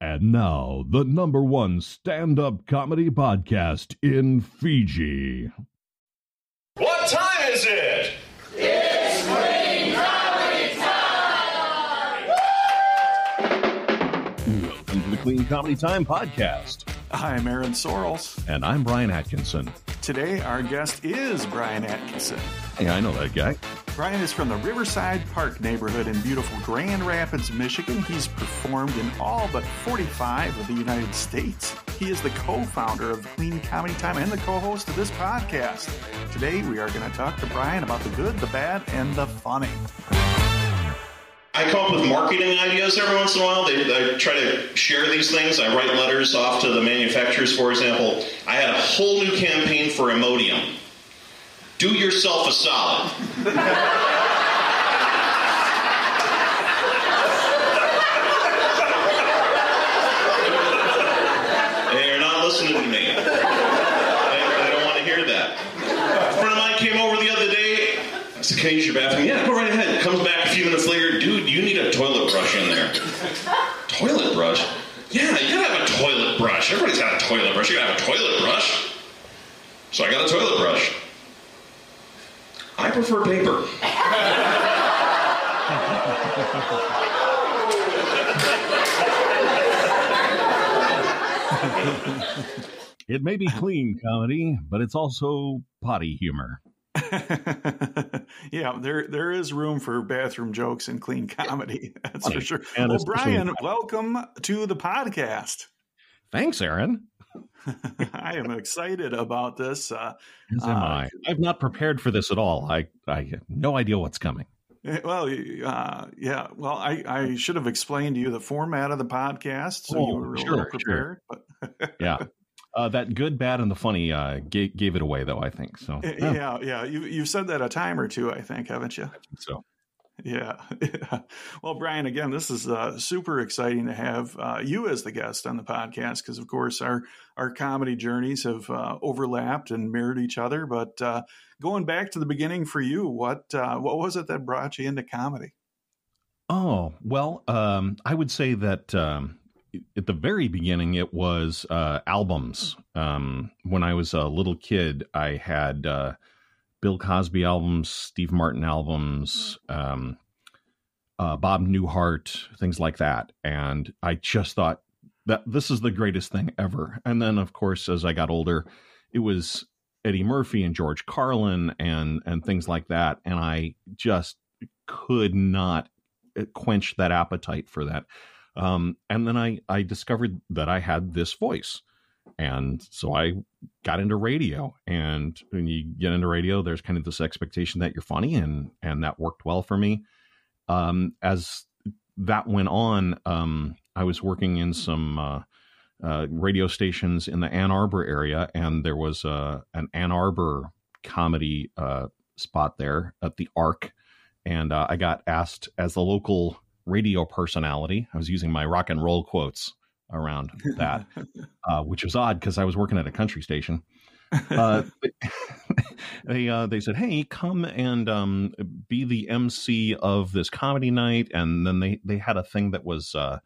And now, the number one stand up comedy podcast in Fiji. What time is it? It's free comedy time! Welcome to the Clean Comedy Time podcast. I'm Aaron Sorrells. And I'm Brian Atkinson. Today, our guest is Brian Atkinson. Hey, I know that guy. Brian is from the Riverside Park neighborhood in beautiful Grand Rapids, Michigan. He's performed in all but 45 of the United States. He is the co founder of Clean Comedy Time and the co host of this podcast. Today, we are going to talk to Brian about the good, the bad, and the funny. I come up with marketing ideas every once in a while. They, I try to share these things. I write letters off to the manufacturers, for example. I had a whole new campaign for Imodium. Do yourself a solid. They're not listening to me. They, they don't want to hear that. A friend of mine came over the other day. I said, Can I use your bathroom? Yeah, go right ahead. Comes back few minutes later. Dude, you need a toilet brush in there. toilet brush? Yeah, you gotta have a toilet brush. Everybody's got a toilet brush. You gotta have a toilet brush. So I got a toilet brush. I prefer paper. It may be clean comedy, but it's also potty humor. yeah, there there is room for bathroom jokes and clean comedy. That's for sure. And well, Brian, welcome to the podcast. Thanks, Aaron. I am excited about this. Uh, As am Uh, I. I've not prepared for this at all. I, I have no idea what's coming. Eh, Well, uh, yeah. Well, I, I should have explained to you the format of the podcast, so Oh, you were sure, prepared. But Yeah. Uh, that good, bad, and the funny uh, gave, gave it away, though, I think. So, eh, yeah, yeah, you you've said that a time or two, I think, haven't you? so. Yeah. yeah. Well, Brian, again, this is uh, super exciting to have uh, you as the guest on the podcast because, of course, our our comedy journeys have uh, overlapped and mirrored each other. But uh, going back to the beginning for you, what uh, what was it that brought you into comedy? Oh, well, um, I would say that um, at the very beginning, it was uh, albums. Um, when I was a little kid, I had uh, Bill Cosby albums, Steve Martin albums, um, uh, Bob Newhart, things like that. And I just thought that this is the greatest thing ever. And then, of course, as I got older, it was Eddie Murphy and George Carlin and and things like that. And I just could not quench that appetite for that. Um, and then I, I discovered that I had this voice. And so I got into radio. And when you get into radio, there's kind of this expectation that you're funny, and and that worked well for me. Um, as that went on, um, I was working in some uh, uh, radio stations in the Ann Arbor area, and there was uh, an Ann Arbor comedy uh, spot there at the Ark and uh, I got asked as the local radio personality. I was using my rock and roll quotes around that, uh, which was odd because I was working at a country station. Uh, they uh, they said, "Hey, come and um, be the MC of this comedy night," and then they they had a thing that was uh,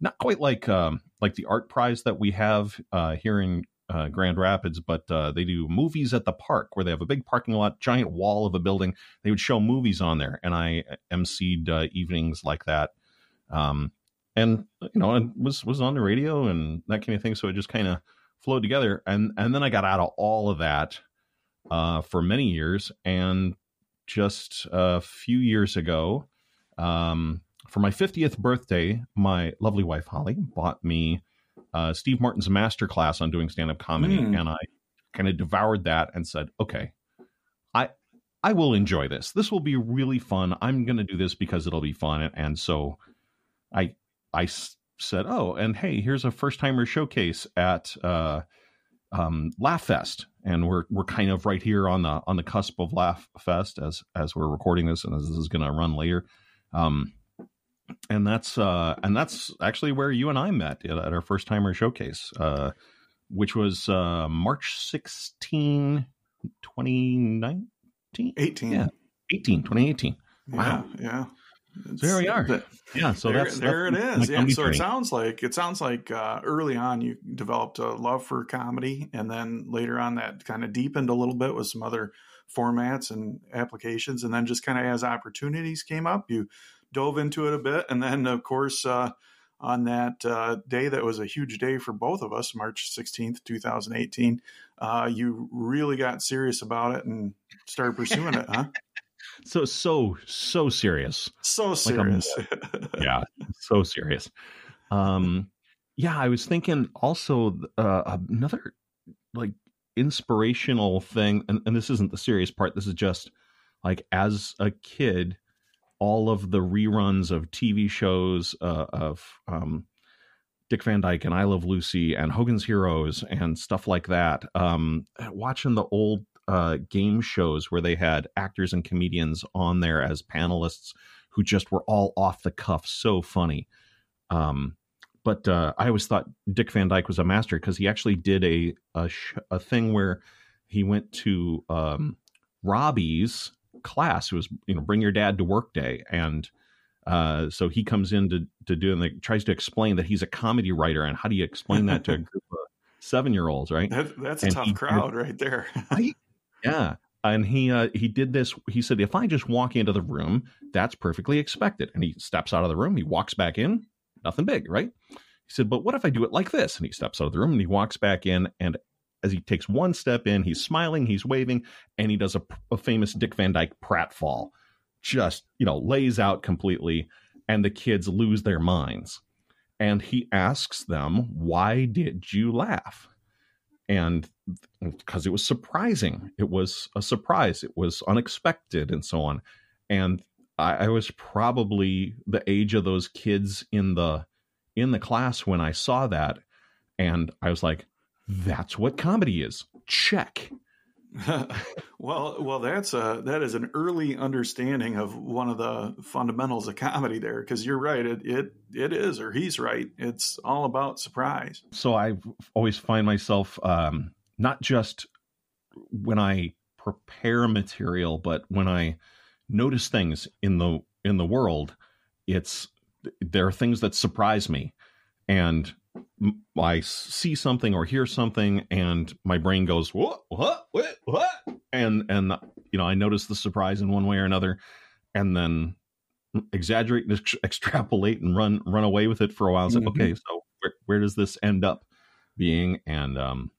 not quite like um, like the ArtPrize that we have uh, here in uh, Grand Rapids, but uh, they do movies at the park where they have a big parking lot, giant wall of a building. They would show movies on there, and I emceed uh, evenings like that. Um, and you know, and was was on the radio and that kind of thing. So it just kind of flowed together, and and then I got out of all of that uh, for many years, and just a few years ago, um, for my fiftieth birthday, my lovely wife Holly bought me uh, Steve Martin's masterclass on doing stand up comedy, Mm. and I kind of devoured that and said, okay, I I will enjoy this. This will be really fun. I'm going to do this because it'll be fun, and so I I s- said, oh, and hey, here's a first timer showcase at uh, um, LaughFest, and we're we're kind of right here on the on the cusp of Laugh Fest as as we're recording this, and as this is going to run later. Um, and that's uh, and that's actually where you and I met at, our first timer showcase, uh, which was uh, March 16, 2019? 18. Yeah. 18, 2018. Yeah, Wow. Yeah. So here we are. The- Yeah, so there, that's there that's it is. Yeah. So it sounds like it sounds like uh, early on you developed a love for comedy, and then later on that kind of deepened a little bit with some other formats and applications, and then just kind of as opportunities came up, you dove into it a bit, and then of course. Uh, on that uh, day, that was a huge day for both of us, March 16th, 2018. Uh, you really got serious about it and started pursuing it, huh? so so so serious. So serious. yeah, so serious. Um, yeah, I was thinking also uh, another like inspirational thing, and, and this isn't the serious part. This is just like as a kid, all of the reruns of TV shows uh, of um, Dick Van Dyke and I Love Lucy and Hogan's Heroes and stuff like that. Um, watching the old uh, game shows where they had actors and comedians on there as panelists who just were all off the cuff, so funny. Um, but uh, I always thought Dick Van Dyke was a master because he actually did a a, sh- a thing where he went to um, Robbie's class. It was you know bring your dad to work day, and uh, so he comes in to to do and like, tries to explain that he's a comedy writer and how do you explain that to a group of seven year olds, right? That, that's a tough he- crowd right there. Yeah. And he uh, he did this. He said, if I just walk into the room, that's perfectly expected. And he steps out of the room. He walks back in. Nothing big, right? He said, but what if I do it like this? And he steps out of the room and he walks back in. And as he takes one step in, he's smiling, he's waving, and he does a, a famous Dick Van Dyke pratfall. Just you know, lays out completely, and the kids lose their minds. And he asks them, "Why did you laugh?" and because it was surprising it was a surprise it was unexpected and so on and I, I was probably the age of those kids in the in the class when i saw that and i was like that's what comedy is check well, well, that's a that is an early understanding of one of the fundamentals of comedy there, because you're right. It it it is, or he's right. It's all about surprise. so i always find myself um not just when i prepare material but when i notice things in the in the world it's there are things that surprise me and i see something or hear something and my brain goes what? What? What what? And and you know i notice the surprise in one way or another and then exaggerate and ex- extrapolate and run run away with it for a while. Mhm. okay so where, where does this end up being? And um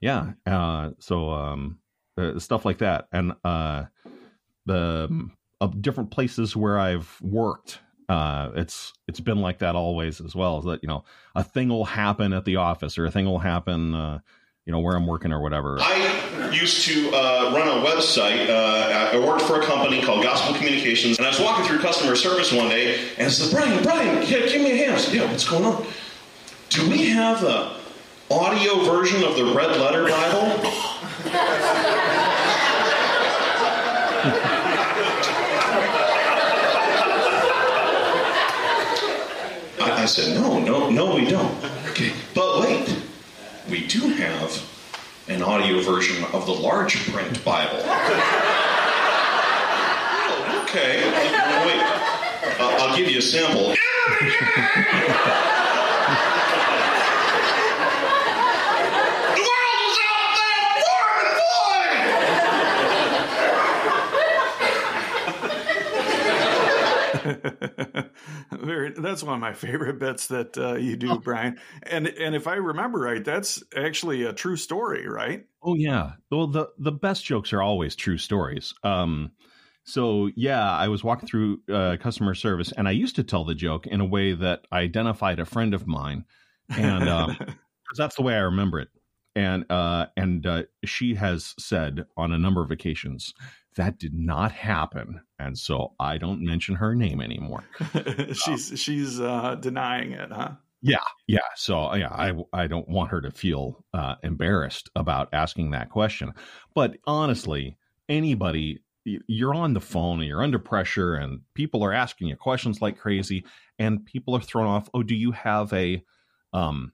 yeah uh so um uh, stuff like that. And uh the um, different places where i've worked uh it's it's been like that always as well is that you know a thing will happen at the office or a thing will happen uh you know where i'm working or whatever I used to uh, run a website. Uh, I worked for a company called Gospel Communications, and I was walking through customer service one day, and I said, "Brian, Brian, yeah, give me a hand." I said, "Yeah, what's going on?" Do we have the audio version of the Red Letter Bible? I, said, "No, no, no, we don't." Okay, but wait, we do have an audio version of the large print Bible. oh, okay. Wait, uh, I'll give you a sample. that's one of my favorite bits that uh, you do, Brian. And and if I remember right, that's actually a true story, right? Oh yeah. Well, the the best jokes are always true stories. Um, so yeah, I was walking through uh, customer service, and I used to tell the joke in a way that identified a friend of mine, and um, that's the way I remember it. And uh, and uh, she has said on a number of occasions that did not happen, and so I don't mention her name anymore. she's she's uh, denying it, huh? Yeah, yeah. so yeah, I I don't want her to feel uh, embarrassed about asking that question. But honestly, anybody you're on the phone and you're under pressure and people are asking you questions like crazy and people are thrown off, "Oh, do you have a um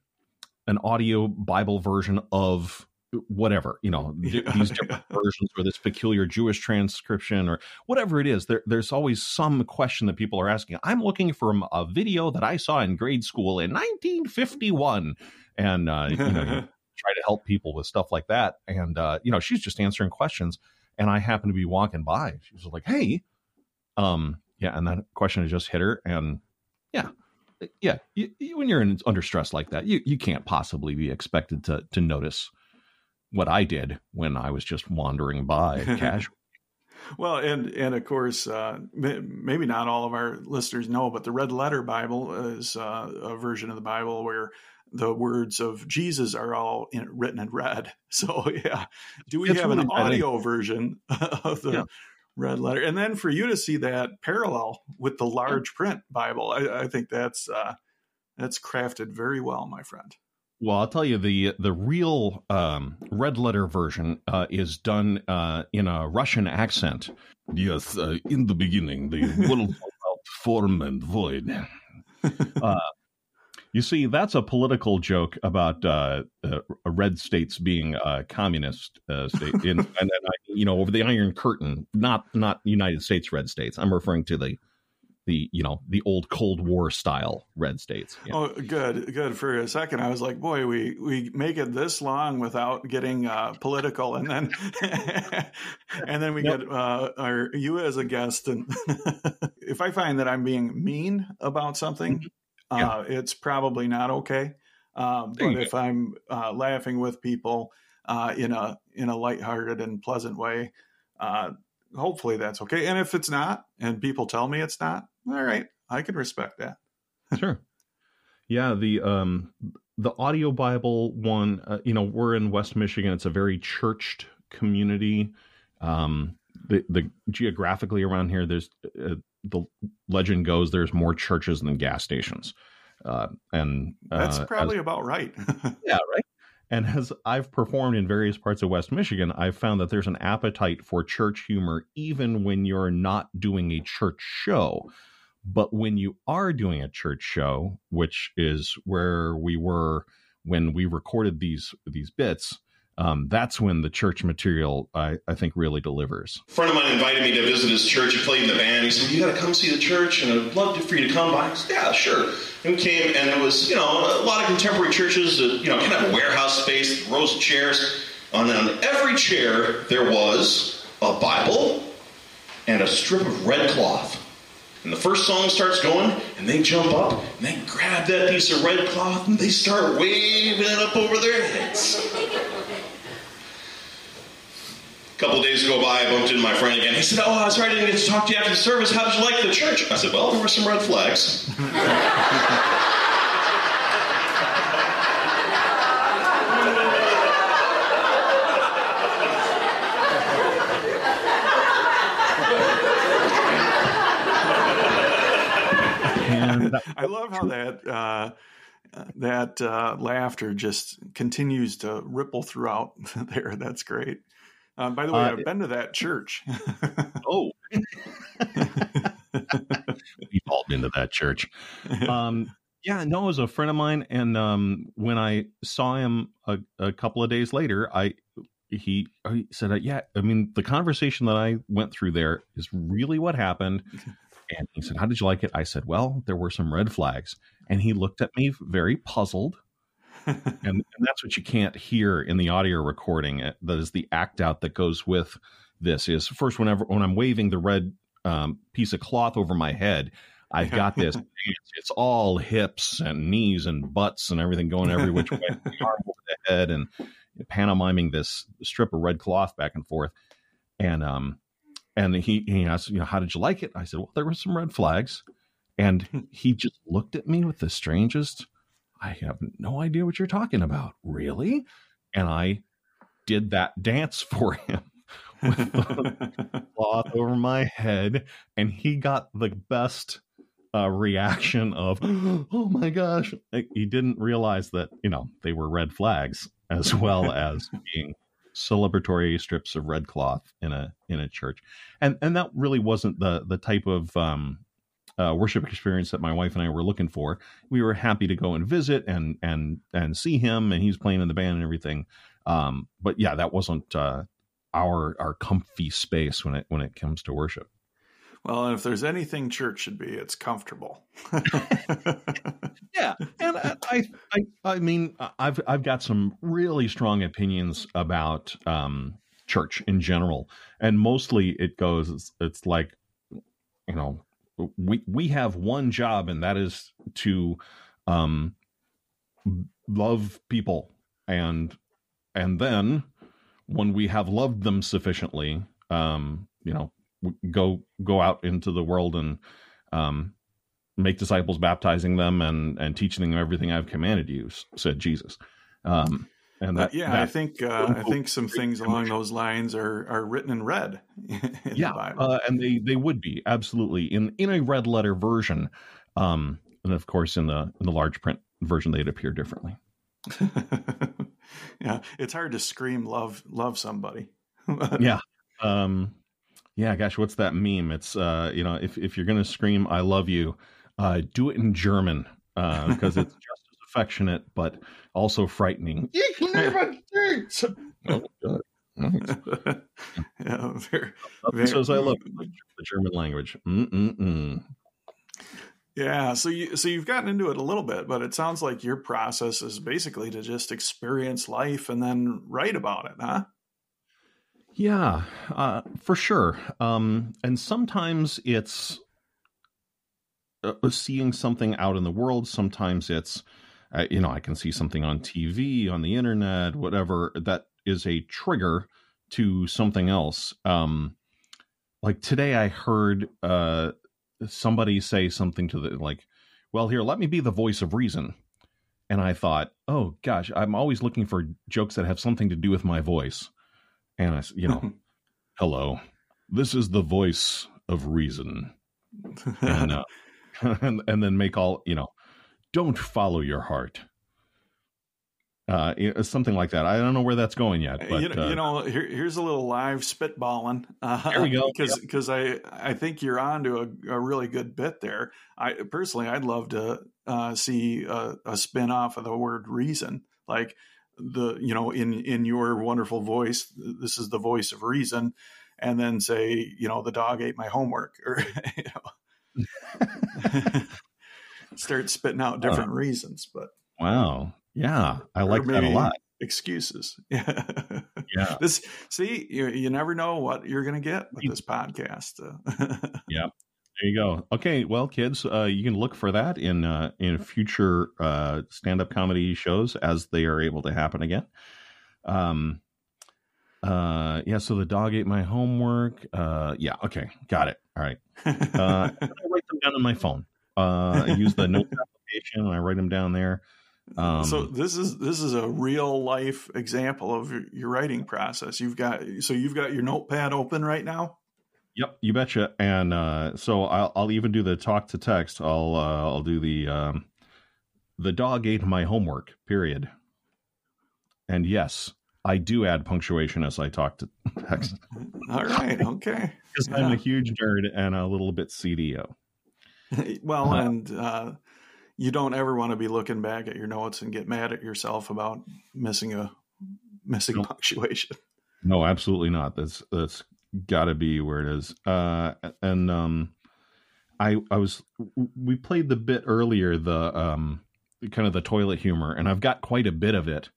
an audio Bible version of whatever you know th- these different versions or this peculiar jewish transcription or whatever it is there, there's always some question that people are asking. I'm looking for a video that i saw in grade school in 1951 and uh, you know you try to help people with stuff like that and uh, you know she's just answering questions and i happen to be walking by she was like hey um yeah and that question just hit her and yeah yeah you, you, when you're in, under stress like that you, you can't possibly be expected to to notice what I did when I was just wandering by casually. Well, and and of course, uh, maybe not all of our listeners know, but the Red Letter Bible is uh, a version of the Bible where the words of Jesus are all in, written in red. So, yeah, do we it's have really an audio version of the yeah. Red Letter? And then for you to see that parallel with the large print Bible, I, I think that's uh, that's crafted very well, my friend. Well, I'll tell you the the real um, red letter version uh, is done uh, in a Russian accent. Yes, uh, in the beginning, the world without form and void. Uh, you see, that's a political joke about uh, uh, red states being a communist state, in, and then you know over the Iron Curtain, not not United States red states. I'm referring to the the you know the old Cold War style red states. Yeah. Oh, good, good. For a second, I was like, boy, we we make it this long without getting uh, political, and then and then we get uh, our you as a guest. And if I find that I'm being mean about something, mm-hmm. yeah. uh, it's probably not okay. Um, but if go. I'm uh, laughing with people uh, in a in a lighthearted and pleasant way, uh, hopefully that's okay. And if it's not, and people tell me it's not, all right, I can respect that. sure. Yeah, the um the audio Bible one, uh, you know, we're in West Michigan. It's a very churched community. Um, the the geographically around here, there's uh, the legend goes there's more churches than gas stations, uh, and uh, that's probably as, about right. yeah, right. And as I've performed in various parts of West Michigan, I've found that there's an appetite for church humor even when you're not doing a church show. But when you are doing a church show, which is where we were when we recorded these these bits, um, that's when the church material I, I think really delivers. A friend of mine invited me to visit his church. He played in the band. He said, "You got to come see the church, and I'd love for you to come by." I said, "Yeah, sure." And we came, and it was you know a lot of contemporary churches you know kind of a warehouse space, rows of chairs. And on every chair there was a Bible and a strip of red cloth. And the first song starts going, and they jump up and they grab that piece of red cloth and they start waving it up over their heads. A couple days go by, I bumped into my friend again. He said, Oh, I was sorry I didn't get to talk to you after the service. How did you like the church? I said, Well, there were some red flags. I love how that uh, that uh, laughter just continues to ripple throughout there. That's great. Uh, by the way, uh, I've been to that church. oh, we've all been to that church. Um, yeah, no, it was a friend of mine, and um, when I saw him a, a, couple of days later, I he, he said, uh, "Yeah, I mean, the conversation that I went through there is really what happened." And he said, "How did you like it?" I said, "Well, there were some red flags," and he looked at me very puzzled and, and, that's what you can't hear in the audio recording. Uh, that is the act out that goes with this. Is first whenever when I'm waving the red um, piece of cloth over my head, I've got this. it's all hips and knees and butts and everything going every which way, the arm over the head, and pantomiming this strip of red cloth back and forth. And um, and he he asked, you know, how did you like it? I said, well, there were some red flags, and he just looked at me with the strangest I have no idea what you're talking about. Really? And I did that dance for him with the cloth over my head, and he got the best uh, reaction of, "Oh my gosh!" He didn't realize that you know they were red flags as well as being celebratory strips of red cloth in a in a church, and and that really wasn't the the type of um, uh, worship experience that my wife and I were looking for. We were happy to go and visit and and and see him, and he's playing in the band and everything. Um, but yeah, that wasn't uh, our our comfy space when it when it comes to worship. Well, and if there's anything church should be, it's comfortable. yeah, and I, I, I mean, I've I've got some really strong opinions about um, church in general, and mostly it goes. It's, it's like, you know, we we have one job, and that is to um, love people, and and then when we have loved them sufficiently, um, you know, go go out into the world and um, make disciples, baptizing them and and teaching them everything I've commanded you," said Jesus. Um, and that, uh, yeah, that, I think uh, I think some things along those lines are are written in red. In yeah, uh, and they they would be absolutely in in a red letter version, um, and of course in the in the large print version they'd appear differently. yeah, it's hard to scream love love somebody. yeah, um, yeah, gosh, what's that meme? It's uh, you know, if if you're gonna scream "I love you," uh, do it in German because uh, it's just as affectionate but also frightening. oh, Nice. yeah, very, very, says I love the German language. Mm-mm-mm. Yeah, so you so you've gotten into it a little bit, but it sounds like your process is basically to just experience life and then write about it, huh? Yeah, uh, for sure. Um, and sometimes it's uh, seeing something out in the world. Sometimes it's, uh, you know, I can see something on TV, on the internet, whatever, that is a trigger to something else. Um, like today, I heard uh, somebody say something to the, like, well, here, let me be the voice of reason. And I thought, oh gosh, I'm always looking for jokes that have something to do with my voice and I, you know, hello, this is the voice of reason, and, uh, and and then make all you know, don't follow your heart. Uh, something like that. I don't know where that's going yet, but you know, uh, you know here, here's a little live spitballing. Uh, there we go. Because because I I think you're onto a, a really good bit there. I personally I'd love to uh, see a, a spin off of the word reason, like the you know in in your wonderful voice this is the voice of reason and then say you know the dog ate my homework or you know. Start spitting out different uh, reasons but wow. Yeah. I like that a lot. excuses. Yeah. Yeah. This see you, you never know what you're gonna get with this podcast yeah there you go. Okay, well, kids, uh, you can look for that in uh, in future uh, stand up comedy shows as they are able to happen again. Um, uh, yeah. So the dog ate my homework. Uh, yeah. Okay, got it. All right. Uh, I write them down on my phone. Uh, I use the notes application and I write them down there. Um, so this is this is a real life example of your, your writing process. You've got so you've got your notepad open right now. Yep, you betcha. And uh, so I'll, I'll even do the talk to text. I'll uh, I'll do the um, the dog ate my homework. Period. And yes, I do add punctuation as I talk to text. All right. Okay. Because yeah. I'm a huge nerd and a little bit CDO. well, uh, and uh, you don't ever want to be looking back at your notes and get mad at yourself about missing a missing no. punctuation. No, absolutely not. That's that's got to be where it is. Uh, and um, I I was we played the bit earlier the um kind of the toilet humor, and I've got quite a bit of it.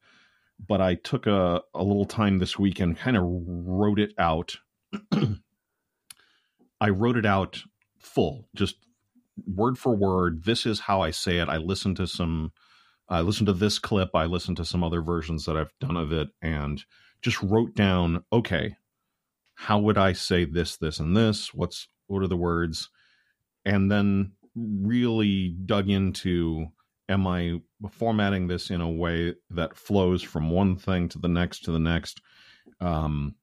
But I took a, a little time this week and kind of wrote it out. I wrote it out full, just word for word. This is how I say it. I listened to some, I listened to this clip. I listened to some other versions that I've done of it, and just wrote down. Okay, how would I say this, this, and this? What's what are the words? And then really dug into am I formatting this in a way that flows from one thing to the next to the next? Um,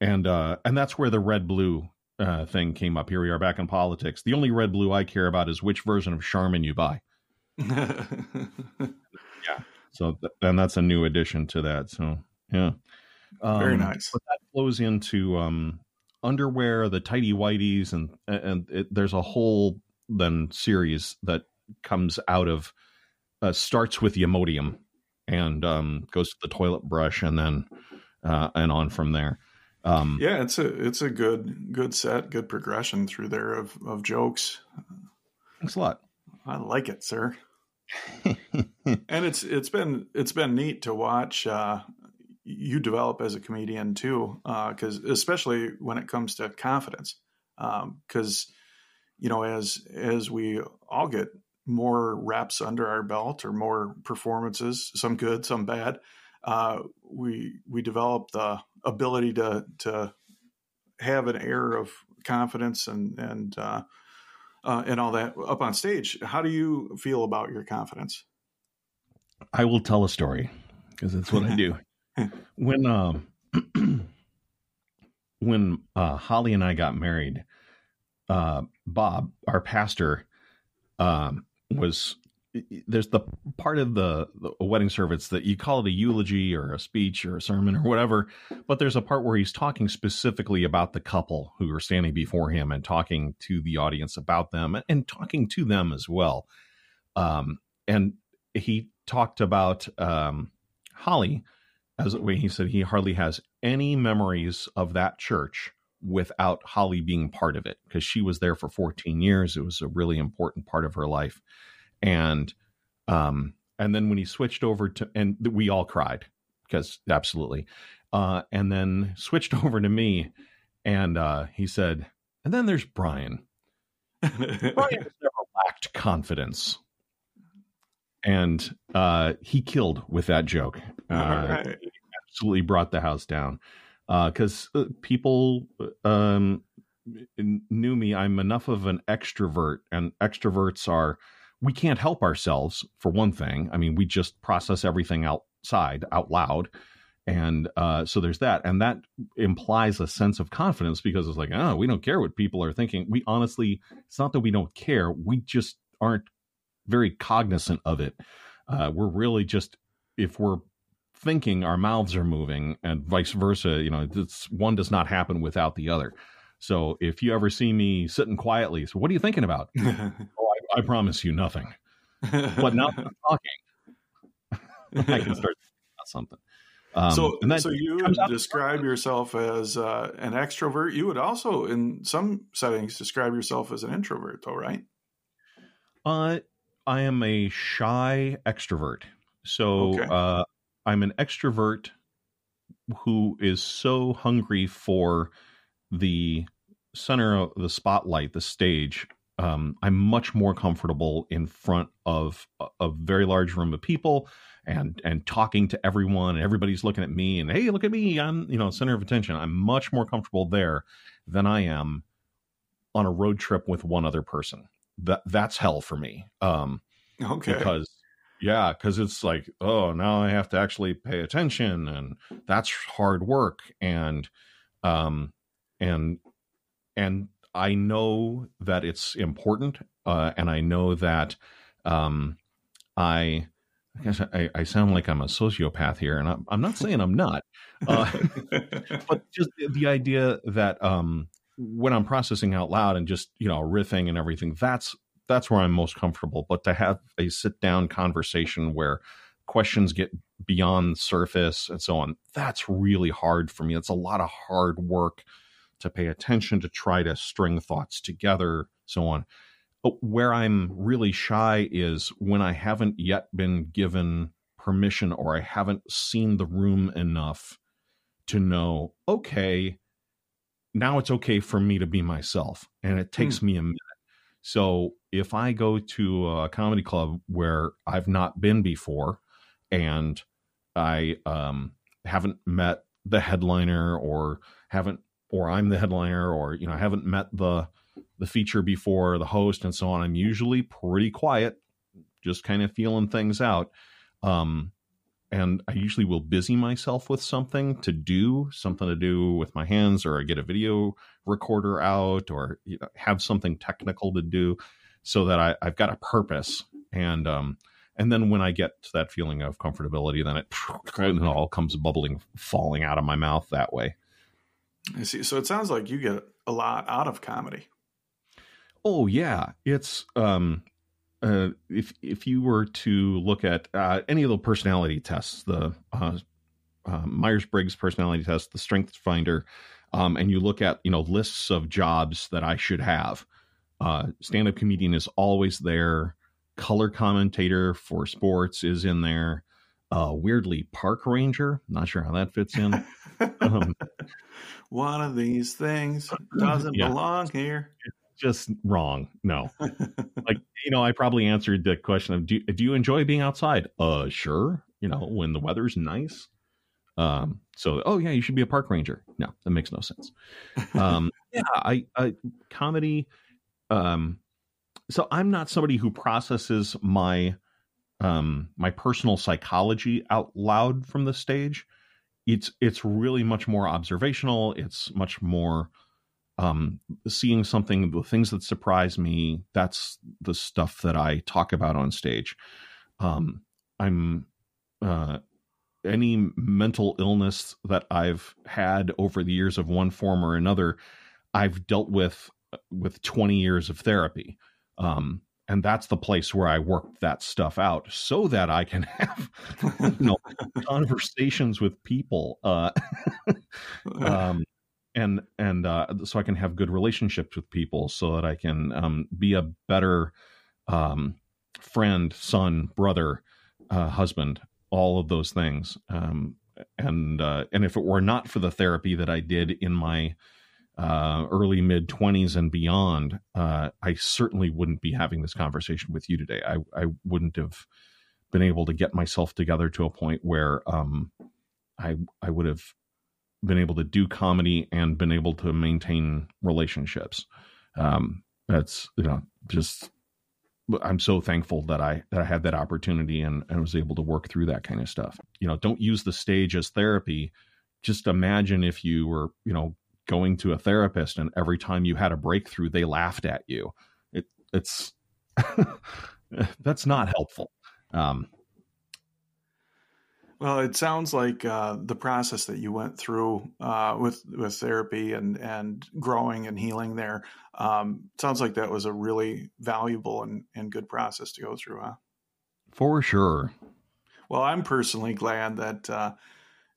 and uh, and that's where the red blue uh, thing came up. Here we are back in politics. The only red blue I care about is which version of Charmin you buy. yeah. So th- and that's a new addition to that. So yeah. Um, Very nice. But that flows into um, underwear, the tidy whiteys, and and it, there's a whole then series that comes out of uh, starts with the Imodium, and um, goes to the toilet brush and then uh, and on from there. Um, yeah, it's a it's a good good set, good progression through there of of jokes. Thanks a lot. I like it, sir. and it's it's been it's been neat to watch uh, you develop as a comedian too, because uh, especially when it comes to confidence, because um, you know as as we all get more reps under our belt or more performances, some good, some bad, uh, we we develop the ability to to have an air of confidence and and uh, uh, and all that up on stage. How do you feel about your confidence? I will tell a story because that's what I do. When um, when uh, Holly and I got married, uh, Bob, our pastor, um, was there's the part of the, the wedding service that you call it a eulogy or a speech or a sermon or whatever, but there's a part where he's talking specifically about the couple who are standing before him and talking to the audience about them and talking to them as well. Um, and he talked about um, Holly as a way he said he hardly has any memories of that church without Holly being part of it because she was there for 14 years. It was a really important part of her life. And um and then when he switched over to and we all cried because absolutely. Uh and then switched over to me and uh he said and then there's brian. Brian has never lacked confidence and uh he killed with that joke uh right. absolutely brought the house down because uh, uh, people um knew me i'm enough of an extrovert and extroverts are we can't help ourselves for one thing. I mean, we just process everything outside out loud. And uh, so there's that. And that implies a sense of confidence because it's like, oh, we don't care what people are thinking. We honestly, it's not that we don't care. We just aren't very cognizant of it. Uh, we're really just, if we're thinking, our mouths are moving and vice versa. You know, this one does not happen without the other. So if you ever see me sitting quietly, so what are you thinking about? I promise you nothing. But now I'm talking, I can start about something. Um, so, so you describe yourself as uh, an extrovert. You would also, in some settings, describe yourself as an introvert, though, right? Uh, I am a shy extrovert. So okay. uh, I'm an extrovert who is so hungry for the center of the spotlight, the stage, um, I'm much more comfortable in front of a, a, very large room of people and and talking to everyone and everybody's looking at me and hey look at me I'm you know center of attention I'm much more comfortable there than I am on a road trip with one other person that that's hell for me um okay. because yeah because it's like oh now I have to actually pay attention and that's hard work and um and and I know that it's important, uh, and I know that um, I, I guess I, I, sound like I'm a sociopath here, and I'm, I'm not saying I'm not, uh, but just the idea that um, when I'm processing out loud and just you know riffing and everything, that's that's where I'm most comfortable. But to have a sit down conversation where questions get beyond the surface and so on, that's really hard for me. It's a lot of hard work to pay attention, to try to string thoughts together, so on. But where I'm really shy is when I haven't yet been given permission or I haven't seen the room enough to know, okay, now it's okay for me to be myself. And it takes mm. me a minute. So if I go to a comedy club where I've not been before and I um, haven't met the headliner or haven't or I'm the headliner or you know I haven't met the the feature before the host and so on I'm usually pretty quiet just kind of feeling things out um and I usually will busy myself with something to do something to do with my hands or I get a video recorder out or you know, have something technical to do so that I, I've got a purpose and um and then when I get to that feeling of comfortability then it, it all comes bubbling falling out of my mouth that way I see. So it sounds like you get a lot out of comedy. Oh yeah, it's um, uh, if if you were to look at uh, any of the personality tests, the uh, uh Myers Briggs personality test, the Strength Finder, um, and you look at you know lists of jobs that I should have, uh, stand up comedian is always there. Color commentator for sports is in there. Uh, weirdly, park ranger. Not sure how that fits in. um, One of these things doesn't yeah. belong here just wrong. No, like you know, I probably answered the question of do do you enjoy being outside? Uh, sure. You know, when the weather's nice. Um, so oh yeah, you should be a park ranger. No, that makes no sense. Um, yeah, I, I comedy. Um, so I'm not somebody who processes my um my personal psychology out loud from the stage. It's it's really much more observational. It's much more um, seeing something, the things that surprise me, that's the stuff that I talk about on stage. Um, I'm uh, any mental illness that I've had over the years of one form or another, I've dealt with uh, with 20 years of therapy. Um, and that's the place where I work that stuff out so that I can have you know conversations with people. Uh, um, and and uh, so I can have good relationships with people, so that I can um, be a better um, friend, son, brother, uh, husband, all of those things. Um, and uh, and if it were not for the therapy that I did in my uh, early mid twenties and beyond, uh, I certainly wouldn't be having this conversation with you today. I I wouldn't have been able to get myself together to a point where um, I I would have been able to do comedy and been able to maintain relationships. Um, that's you know just I'm so thankful that I that I had that opportunity and, and was able to work through that kind of stuff. You know, don't use the stage as therapy. Just imagine if you were you know going to a therapist and every time you had a breakthrough they laughed at you. It it's that's not helpful. Um, well, it sounds like uh, the process that you went through uh, with with therapy and and growing and healing there um, sounds like that was a really valuable and, and good process to go through, huh? For sure. Well, I'm personally glad that uh,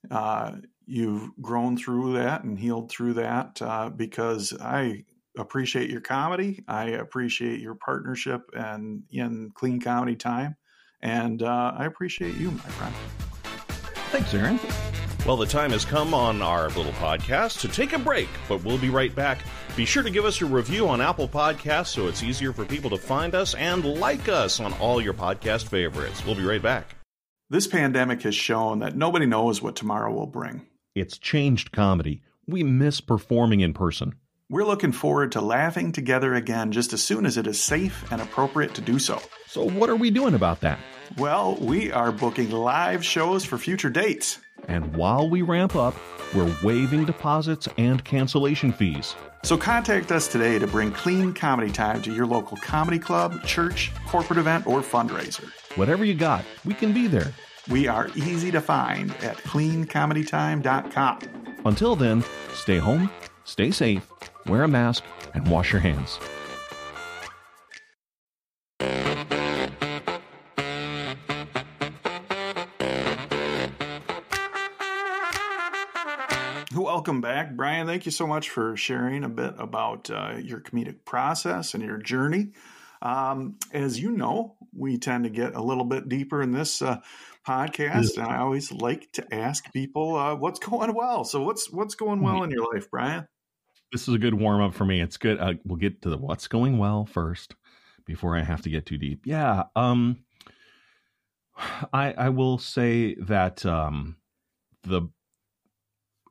uh you've grown through that and healed through that uh, because I appreciate your comedy. I appreciate your partnership and in clean comedy time, and uh, I appreciate you, my friend. Thanks, Aaron. Well, the time has come on our little podcast to take a break, but we'll be right back. Be sure to give us a review on Apple Podcasts so it's easier for people to find us and like us on all your podcast favorites. We'll be right back. This pandemic has shown that nobody knows what tomorrow will bring. It's changed comedy. We miss performing in person. We're looking forward to laughing together again just as soon as it is safe and appropriate to do so. So, what are we doing about that? Well, we are booking live shows for future dates. And while we ramp up, we're waiving deposits and cancellation fees. So contact us today to bring clean comedy time to your local comedy club, church, corporate event, or fundraiser. Whatever you got, we can be there. We are easy to find at cleancomedytime.com. Until then, stay home, stay safe, wear a mask, and wash your hands. Welcome back, Brian. Thank you so much for sharing a bit about uh, your comedic process and your journey. Um, as you know, we tend to get a little bit deeper in this uh, podcast, and I always like to ask people uh, what's going well. So, what's what's going well in your life, Brian? this is a good warm up for me. It's good. Uh, we'll get to the what's going well first before I have to get too deep. Yeah. Um, I I will say that um, the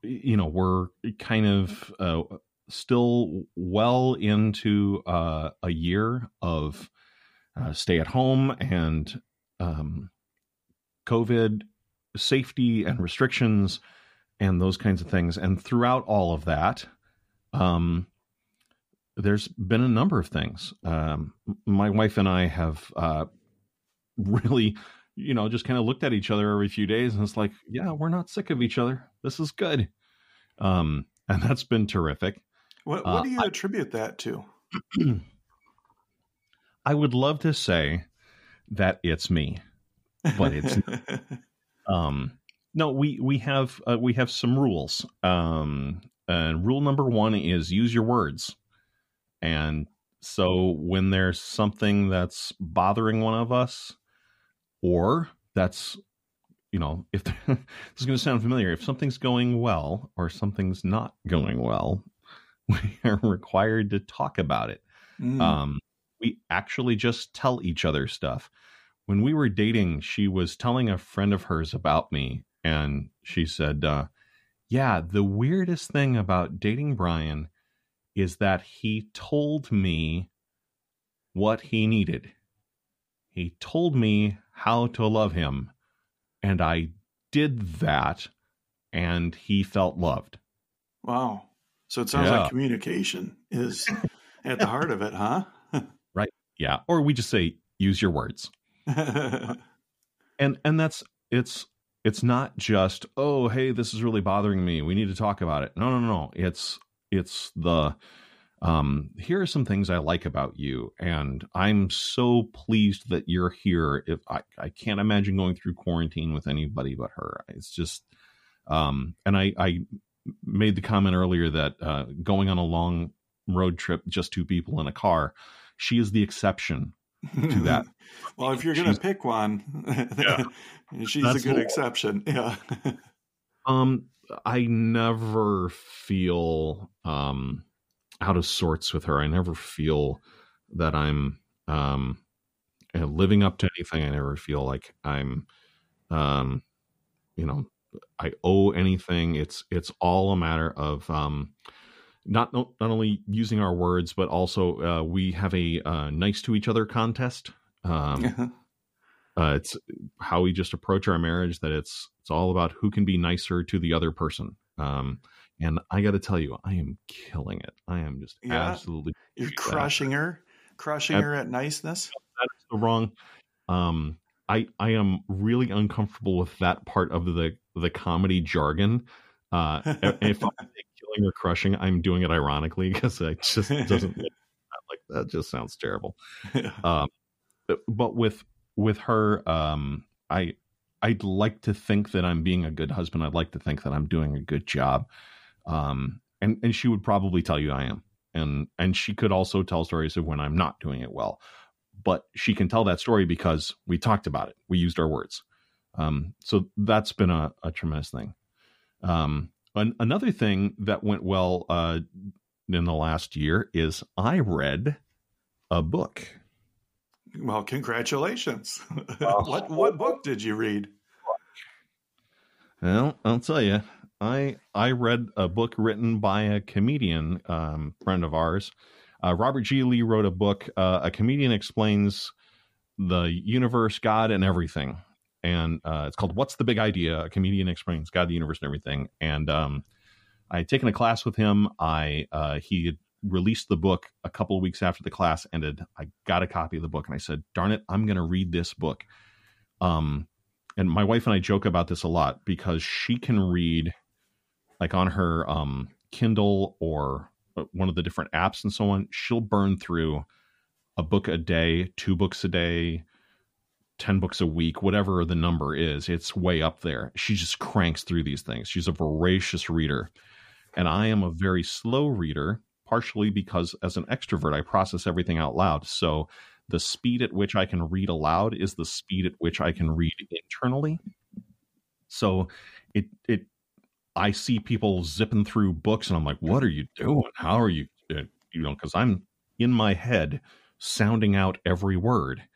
you know we're kind of uh, still well into uh, a year of uh, stay at home and um, COVID safety and restrictions and those kinds of things. And throughout all of that, um, there's been a number of things. Um, my wife and I have uh, really, you know, just kind of looked at each other every few days, and it's like, yeah, we're not sick of each other. This is good, um, and that's been terrific. What, what uh, do you uh, attribute that to? I would love to say that it's me, but it's um no we we have uh, we have some rules um and rule number one is use your words and so when there's something that's bothering one of us or that's you know if this is going to sound familiar if something's going well or something's not going well we are required to talk about it Mm. um, we actually just tell each other stuff. When we were dating, she was telling a friend of hers about me, and she said, uh, Yeah, the weirdest thing about dating Brian is that he told me what he needed. He told me how to love him, and I did that, and he felt loved. wow. So it sounds Yeah. like communication is at the heart of it, huh? Right. Yeah, or we just say, use your words. and and that's it's it's not just oh hey this is really bothering me we need to talk about it no no no it's it's the um here are some things i like about you and i'm so pleased that you're here if i i can't imagine going through quarantine with anybody but her it's just um and i i made the comment earlier that uh going on a long road trip just two people in a car she is the exception to that well, if you're going to She's- pick one, she's That's a good the- exception. Yeah. Um, I never feel um out of sorts with her. I never feel that I'm um uh, living up to anything. I never feel like I'm um you know I owe anything. It's it's all a matter of um not not only using our words, but also uh, we have a uh, nice to each other contest. Um, uh, it's how we just approach our marriage that it's it's all about who can be nicer to the other person um and i got to tell you i am killing it. I am just Yeah. absolutely You're crushing her, crushing Ab- her at niceness. that's the wrong. Um i i am really uncomfortable with that part of the the comedy jargon. Uh if i'm killing or crushing i'm doing it ironically because it just doesn't like that. Just sounds terrible. Um but- but with with her um i i'd like to think that i'm being a good husband. I'd like to think that i'm doing a good job um and and she would probably tell you i am. And and she could also tell stories of when i'm not doing it well. But she can tell that story because we talked about it. We used our words. Um so that's been a, a tremendous thing. Um an, another thing that went well uh in the last year is i read a book. Well, congratulations. Well, what what book did you read? Well, I'll tell you, I I read a book written by a comedian um, friend of ours. Uh, Robert G. Lee wrote a book. Uh, a comedian explains the universe, God, and everything, and uh, it's called "What's the Big Idea?" A comedian explains God, the universe, and everything. And um, I had taken a class with him. I uh, he had released the book a couple of weeks after the class ended. I got a copy of the book, and I said, "Darn it, I'm going to read this book." Um, and my wife and I joke about this a lot because she can read like on her um Kindle or uh, one of the different apps and so on she'll burn through a book a day two books a day 10 books a week whatever the number is it's way up there. She just cranks through these things. She's a voracious reader. And i am a very slow reader partially because as an extrovert i process everything out loud. So the speed at which I can read aloud is the speed at which I can read internally. So it it I see people zipping through books and I'm like, what are you doing? How are you uh, you know, cuz I'm in my head sounding out every word.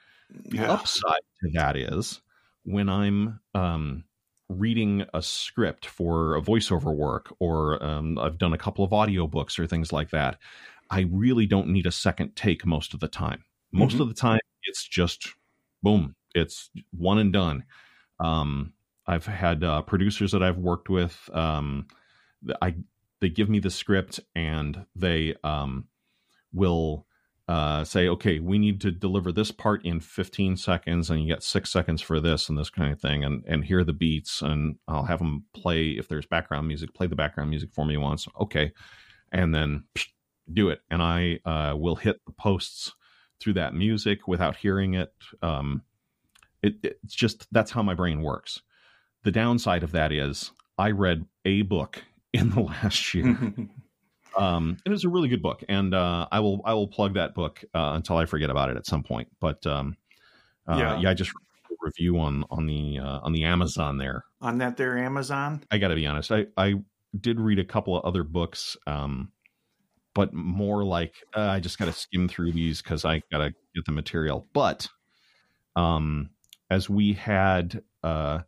The Yeah. upside to that is when I'm um reading a script for a voiceover work or um, I've done a couple of audiobooks or things like that, I really don't need a second take most of the time most Mhm. of the time it's just boom it's one and done um i've had uh, producers that i've worked with um i they give me the script and they um will uh say okay we need to deliver this part in 15 seconds and you get six seconds for this and this kind of thing and and here are the beats and i'll have them play if there's background music play the background music for me once okay and then psh, do it and i uh will hit the posts through that music without hearing it. Um, it, it's just that's how my brain works. The downside of that is I read a book in the last year. um, was a really good book, and uh, I will I will plug that book uh, until I forget about it at some point. But um, uh, yeah. yeah, I just review on on the uh, on the Amazon there on that there Amazon. I got to be honest, I I did read a couple of other books. Um, but more like uh, I just got to skim through these because I got to get the material. But um, as we had uh,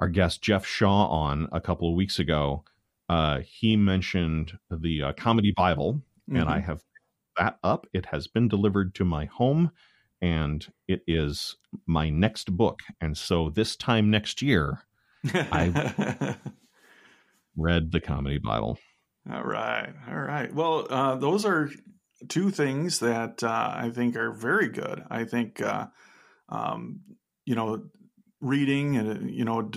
our guest Jeff Shaw on a couple of weeks ago, uh, he mentioned the uh, Comedy Bible, mm-hmm. and I mm-hmm. have that up. It has been delivered to my home, and it is my next book. And so this time next year, I read the Comedy Bible. All right. All right. Well, uh, those are two things that uh, I think are very good. I think, uh, um, you know, reading and, you know,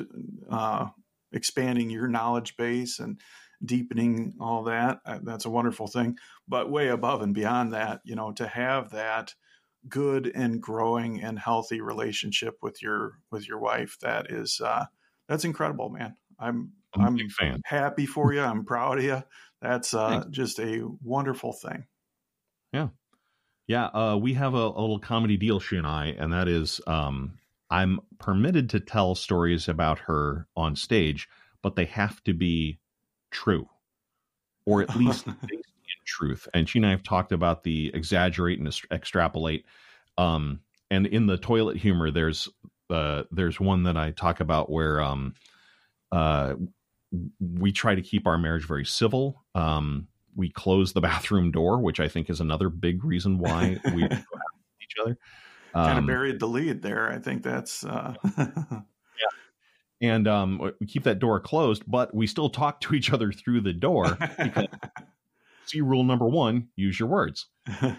uh, expanding your knowledge base and deepening all that, uh, that's a wonderful thing. But way above and beyond that, you know, to have that good and growing and healthy relationship with your with your wife that is uh that's incredible man i'm I'm, I'm fan. Happy for you. I'm proud of you. That's uh, just a wonderful thing. Yeah. Yeah. Uh, we have a, a, little comedy deal, she and I, and that is um, I'm permitted to tell stories about her on stage, but they have to be true or at least based in truth. And she and I have talked about the exaggerate and extrapolate. Um, and in the toilet humor, there's uh, there's one that I talk about where um, uh, we try to keep our marriage very civil. Um, we close the bathroom door, which I think is another big reason why we each other. Um, kind of buried the lead there. I think that's uh... yeah. And um, we keep that door closed, but we still talk to each other through the door because see rule number one: use your words.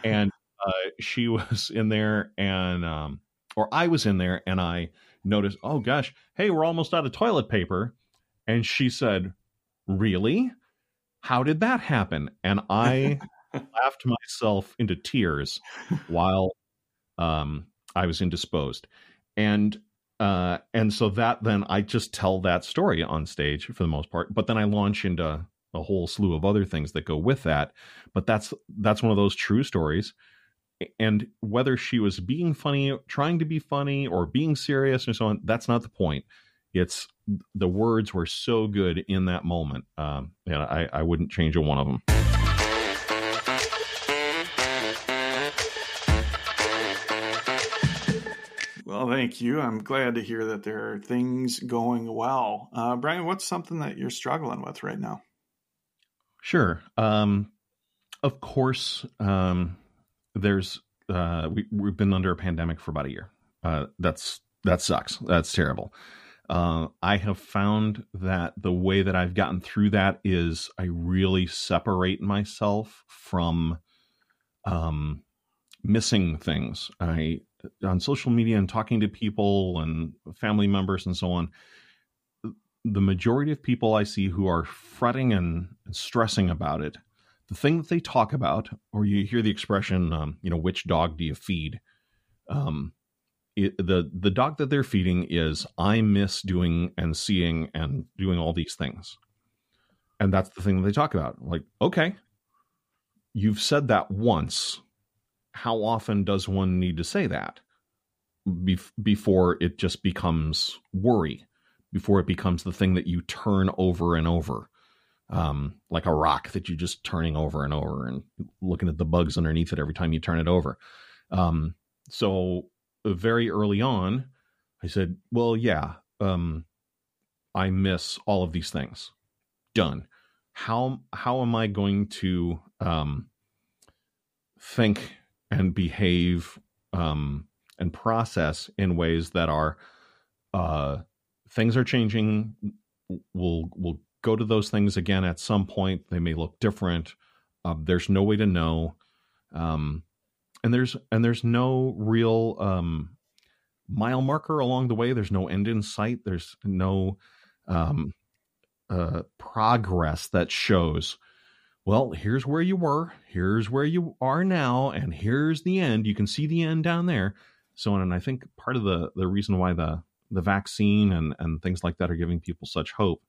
And uh, she was in there, and um, or I was in there, and I noticed, oh gosh, hey, we're almost out of toilet paper and she said, Really? How did that happen? And I laughed myself into tears while um, I was indisposed. And uh, and so that then I just tell that story on stage for the most part, but then I launch into a whole slew of other things that go with that. But that's that's one of those true stories. And whether she was being funny, trying to be funny, or being serious, and so on, that's not the point. It's the words were so good in that moment. Um, and I, I wouldn't change a one of them. Well, thank you. I'm glad to hear that there are things going well. Uh, Brian, what's something that you're struggling with right now? Sure. Um, of course, um, there's uh, we, we've been under a pandemic for about a year. Uh, that's that sucks. That's terrible. Uh, I have found that the way that I've gotten through that is I really separate myself from um, missing things. I on social media and talking to people and family members and so on. The majority of people I see who are fretting and stressing about it, the thing that they talk about, or you hear the expression, um, you know, which dog do you feed? Um, it, the the dog that they're feeding is I miss doing and seeing and doing all these things, and that's the thing that they talk about. Like, okay, you've said that once. How often does one need to say that Bef- before it just becomes worry? Before it becomes the thing that you turn over and over, um, like a rock that you're just turning over and over and looking at the bugs underneath it every time you turn it over. Um, so very early on, I said, "Well, yeah, um, I miss all of these things. Done. How how am I going to um, think and behave um, and process in ways that are uh, things are changing? We'll we'll go to those things again at some point. They may look different. Uh, there's no way to know." Um, and there's and there's no real um, mile marker along the way. There's no end in sight. There's no um, uh, progress that shows well, here's where you were, here's where you are now, and here's the end. You can see the end down there. So, and I think part of the the reason why the the vaccine and and things like that are giving people such hope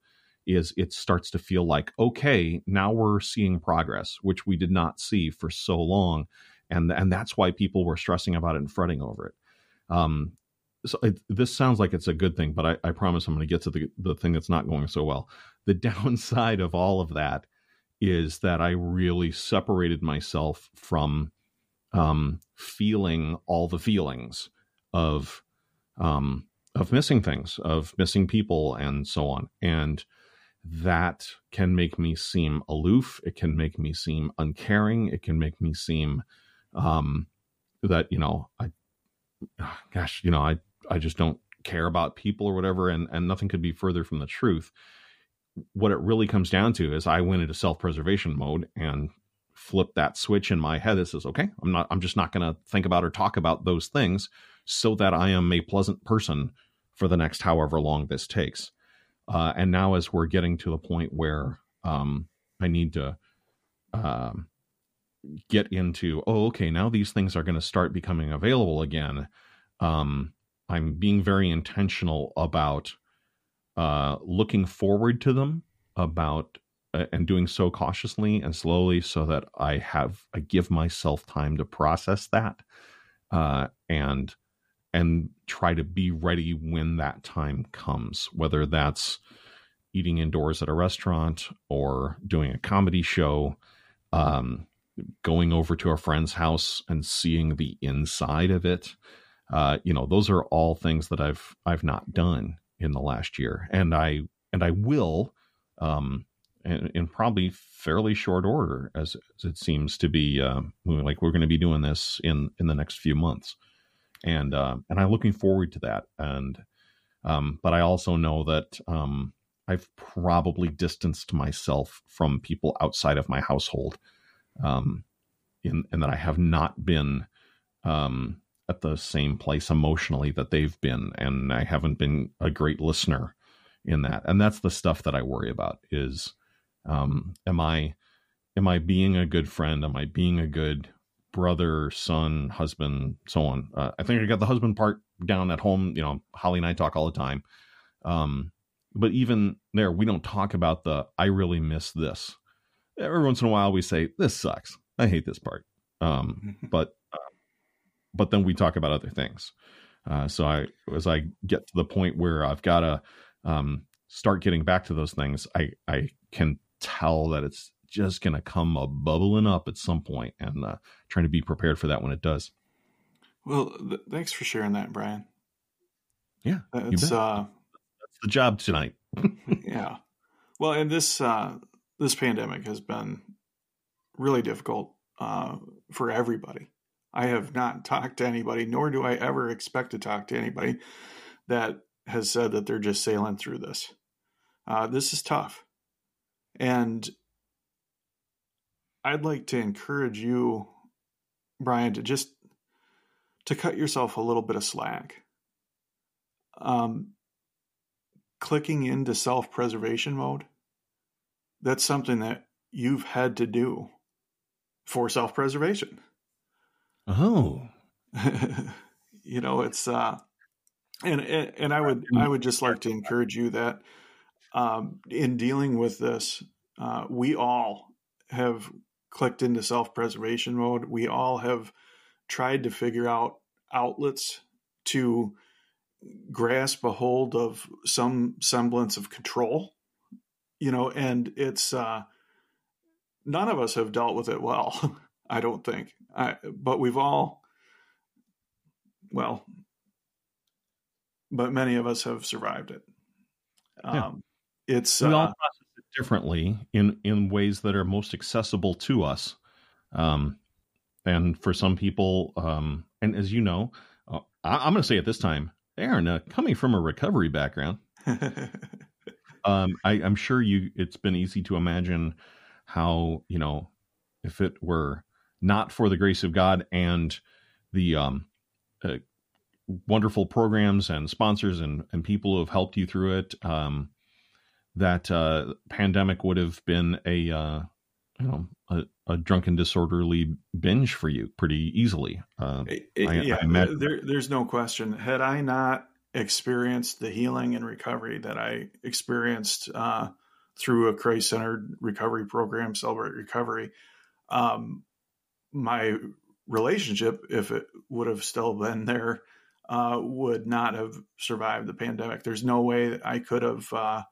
is it starts to feel like okay, now we're seeing progress, which we did not see for so long, and and that's why people were stressing about it and fretting over it. Um, so it, this sounds like it's a good thing, but I, I promise I'm going to get to the the thing that's not going so well. The downside of all of that is that I really separated myself from um, feeling all the feelings of um, of missing things, of missing people, and so on. And that can make me seem aloof. It can make me seem uncaring. It can make me seem um, that you know, I, gosh, you know, I I just don't care about people or whatever. And and nothing could be further from the truth what it really comes down to is I went into self preservation mode and flipped that switch in my head that says, okay, I'm not, I'm just not going to think about or talk about those things so that I am a pleasant person for the next however long this takes. Uh, and now, as we're getting to the point where um, I need to um, get into, oh, okay, now these things are going to start becoming available again. Um, I'm being very intentional about uh, looking forward to them about uh, and doing so cautiously and slowly so that I have I give myself time to process that uh, and and try to be ready when that time comes whether that's eating indoors at a restaurant or doing a comedy show um, going over to a friend's house and seeing the inside of it. Uh, you know those are all things that I've I've not done in the last year, and I and I will, um, in, in probably fairly short order, as, as it seems to be uh, like we're going to be doing this in in the next few months, and uh, and I'm looking forward to that. And um, but I also know that um, I've probably distanced myself from people outside of my household, um, in and that I have not been um, at the same place emotionally that they've been and i haven't been a great listener in that. And that's the stuff that i worry about is um, am i am i being a good friend? Am i being a good brother son husband so on? Uh, i think i got the husband part down at home. You know holly and i talk all the time. Um, but even there we don't talk about the i really miss this. Every once in a while we say this sucks. I hate this part. Um, but but then we talk about other things. Uh, so I, as I get to the point where I've got to um, start getting back to those things, I I can tell that it's just going to come a bubbling up at some point, and uh, trying to be prepared for that when it does. Well, th- thanks for sharing that, Brian. Yeah, it's uh, that's the job tonight. yeah, well, and this uh, this pandemic has been really difficult uh, for everybody. I have not talked to anybody, nor do I ever expect to talk to anybody that has said that they're just sailing through this. Uh, this is tough. And I'd like to encourage you, Brian, to just to cut yourself a little bit of slack. Um, clicking into self-preservation mode, that's something that you've had to do for self-preservation. Oh, you know, it's uh, and and I would I would just like to encourage you that um, in dealing with this, uh, we all have clicked into self preservation mode. We all have tried to figure out outlets to grasp a hold of some semblance of control you know and it's uh none of us have dealt with it well I don't think. I, but we've all, well, but many of us have survived it. Um, yeah. It's we uh, all process it differently in in ways that are most accessible to us. Um, and for some people, um, and as you know, uh, I, am going to say it this time, Aaron, uh, coming from a recovery background, um, I, I'm sure you. It's been easy to imagine how you know if it were not for the grace of God and the um, uh, wonderful programs and sponsors and, and people who have helped you through it, um, that uh, pandemic would have been a uh, you know a, a, drunken disorderly binge for you pretty easily. It, it, I, yeah, I there, there's no question. Had I not experienced the healing and recovery that I experienced uh, through a Christ centered recovery program, Celebrate Recovery, um, my relationship, if it would have still been there, uh, would not have survived the pandemic. There's no way that I could have uh,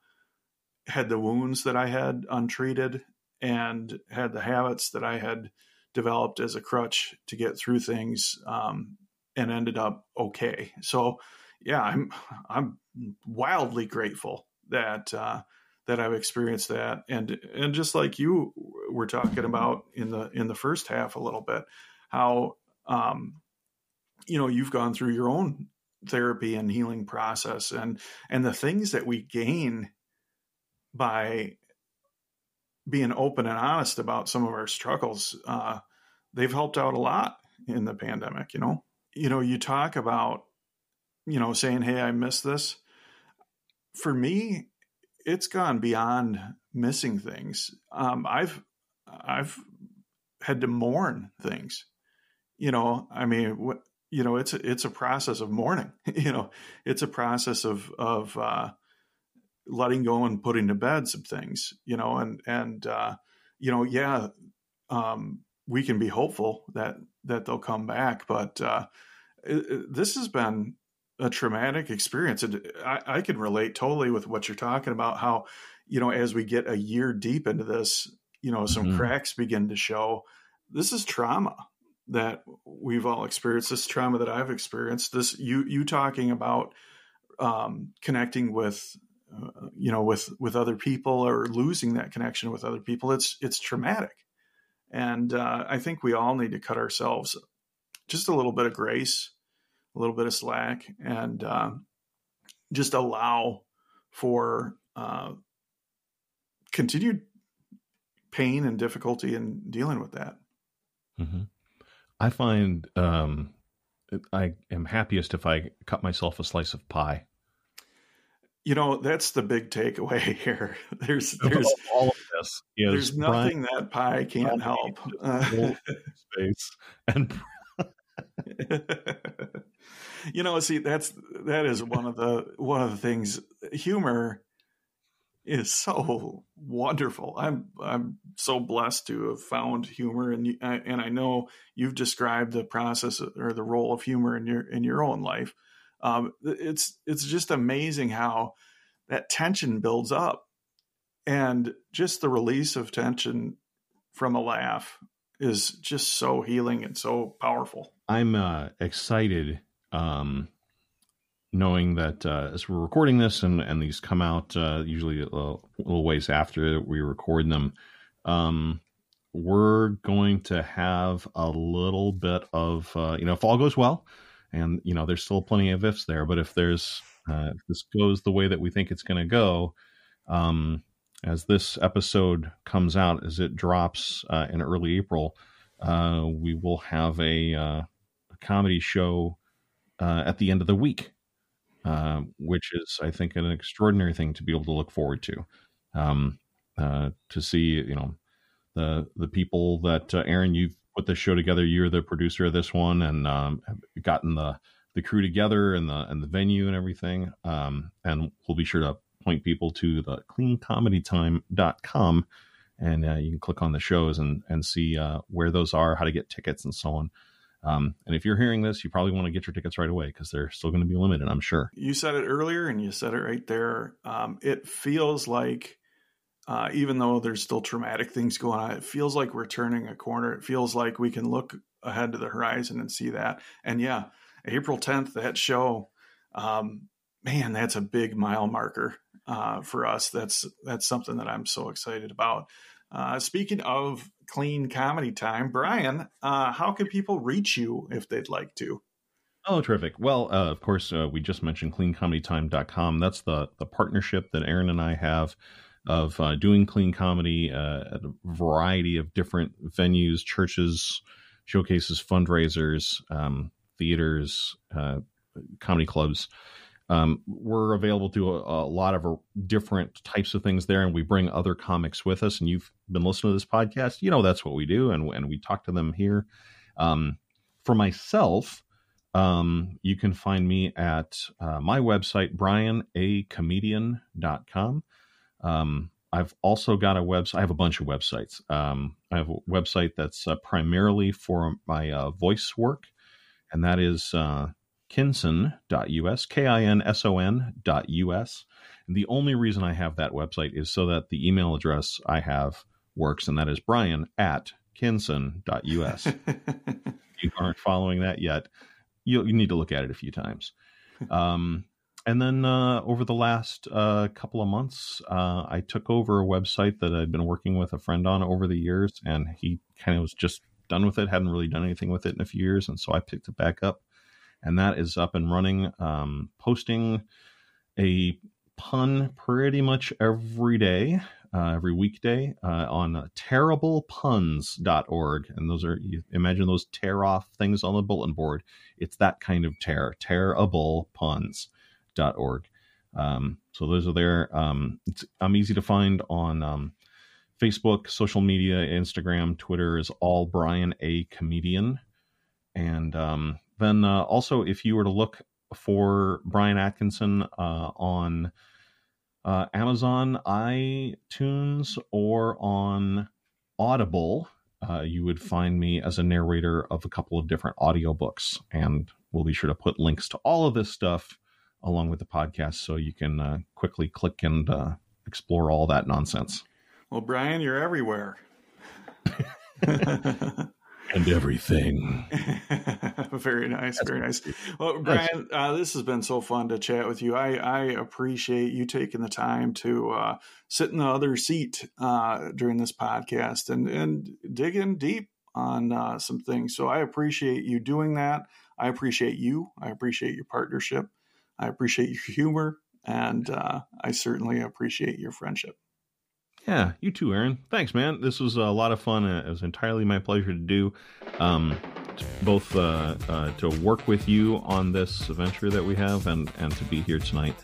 had the wounds that I had untreated and had the habits that I had developed as a crutch to get through things um, and ended up okay. So, yeah, I'm I'm wildly grateful that uh, that I've experienced that, and and just like you were talking about in the in the first half a little bit, how um, you know you've gone through your own therapy and healing process, and and the things that we gain by being open and honest about some of our struggles, uh, they've helped out a lot in the pandemic. You know, you know, you talk about, you know, saying, "Hey, I miss this." For me, it's gone beyond missing things. Um, I've I've had to mourn things. You know, I mean, what you know, it's a, it's a process of mourning. you know, it's a process of of uh, letting go and putting to bed some things. You know, and and uh, you know, yeah, um, we can be hopeful that that they'll come back, but uh, it, it, this has been a traumatic experience. And I, I can relate totally with what you're talking about. How, you know, as we get a year deep into this, you know, some mm-hmm. cracks begin to show. This is trauma that we've all experienced. This trauma that I've experienced. This you you talking about um, connecting with, uh, you know, with with other people or losing that connection with other people. It's it's traumatic, and uh, I think we all need to cut ourselves just a little bit of grace a little bit of slack and uh, just allow for uh, continued pain and difficulty in dealing with that. Mm-hmm. I find um, I am happiest if I cut myself a slice of pie. You know, that's the big takeaway here. There's there's all of this. there's nothing that pie can't help. space and you know, see, that's that is one of the one of the things. Humor is so wonderful. I'm I'm so blessed to have found humor, and and I know you've described the process or the role of humor in your in your own life. Um, it's it's just amazing how that tension builds up, and just the release of tension from a laugh is just so healing and so powerful. I'm uh, excited um, knowing that uh, as we're recording this and, and these come out uh, usually a little, a little, ways after we record them, um, we're going to have a little bit of, uh, you know, if all goes well, and, you know, there's still plenty of ifs there, but if there's, uh, if this goes the way that we think it's going to go, um, as this episode comes out, as it drops uh, in early April, uh, we will have a, a comedy show uh, at the end of the week, uh, which is, I think, an extraordinary thing to be able to look forward to. Um, uh, to see, you know, the the people that uh, Aaron, you've put this show together. You're the producer of this one, and um, gotten the the crew together and the and the venue and everything. Um, and we'll be sure to point people to the cleancomedytime.com and uh, you can click on the shows and and see uh, where those are, how to get tickets, and so on. Um, and if you're hearing this, you probably want to get your tickets right away because they're still going to be limited, I'm sure. You said it earlier and you said it right there. Um, it feels like, uh, even though there's still traumatic things going on, it feels like we're turning a corner. It feels like we can look ahead to the horizon and see that. And yeah, April 10th, that show, um, man, that's a big mile marker uh, for us. That's that's something that I'm so excited about. Uh, speaking of clean comedy time, Brian, uh, how can people reach you if they'd like to? Oh, terrific. Well, uh, of course, uh, we just mentioned cleancomedytime.com. That's the, the partnership that Aaron and I have of uh, doing clean comedy uh, at a variety of different venues, churches, showcases, fundraisers, um, theaters, comedy clubs. Um, we're available to a, a lot of uh, different types of things there, and we bring other comics with us. And you've been listening to this podcast, you know that's what we do, and and we talk to them here. Um, for myself, um, you can find me at uh, my website, brianacomedian.com. Um, I've also got a website. I have a bunch of websites. Um, I have a website that's uh, primarily for my uh, voice work, and that is uh, kinson.us, K I N S O N.us. And the only reason I have that website is so that the email address I have works, and that is brian at kinson.us. you aren't following that yet, you, you need to look at it a few times. Um, and then uh, over the last uh, couple of months, uh, I took over a website that I'd been working with a friend on over the years, and he kind of was just done with it, hadn't really done anything with it in a few years, and so I picked it back up, and that is up and running, um, posting a pun pretty much every day, uh, every weekday uh, on terriblepuns.org. And those are, imagine those tear off things on the bulletin board. It's that kind of tear, terriblepuns.org. Um, so those are there. Um, I'm easy to find on um, Facebook, social media, Instagram, Twitter is all Brian A. Comedian. And um, then uh, also, if you were to look for Brian Atkinson uh, on uh, Amazon, iTunes, or on Audible, uh, you would find me as a narrator of a couple of different audiobooks. And we'll be sure to put links to all of this stuff along with the podcast so you can uh, quickly click and uh, explore all that nonsense. Well, Brian, you're everywhere. and everything. very nice, That's very nice. Well, Brian, uh, this has been so fun to chat with you. I, I appreciate you taking the time to uh, sit in the other seat uh, during this podcast and and dig in deep on uh, some things. So I appreciate you doing that. I appreciate you. I appreciate your partnership. I appreciate your humor, and uh, I certainly appreciate your friendship. Yeah, you too, Aaron. Thanks, man. This was a lot of fun. It was entirely my pleasure to do. Um, both uh, uh, to work with you on this adventure that we have and, and to be here tonight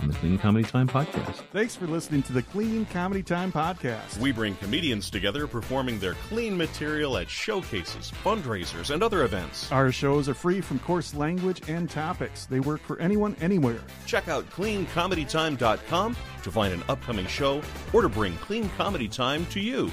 on the Clean Comedy Time podcast. Thanks for listening to the Clean Comedy Time podcast. We bring comedians together performing their clean material at showcases, fundraisers, and other events. Our shows are free from coarse language and topics. They work for anyone, anywhere. Check out cleancomedytime.com to find an upcoming show or to bring Clean Comedy Time to you.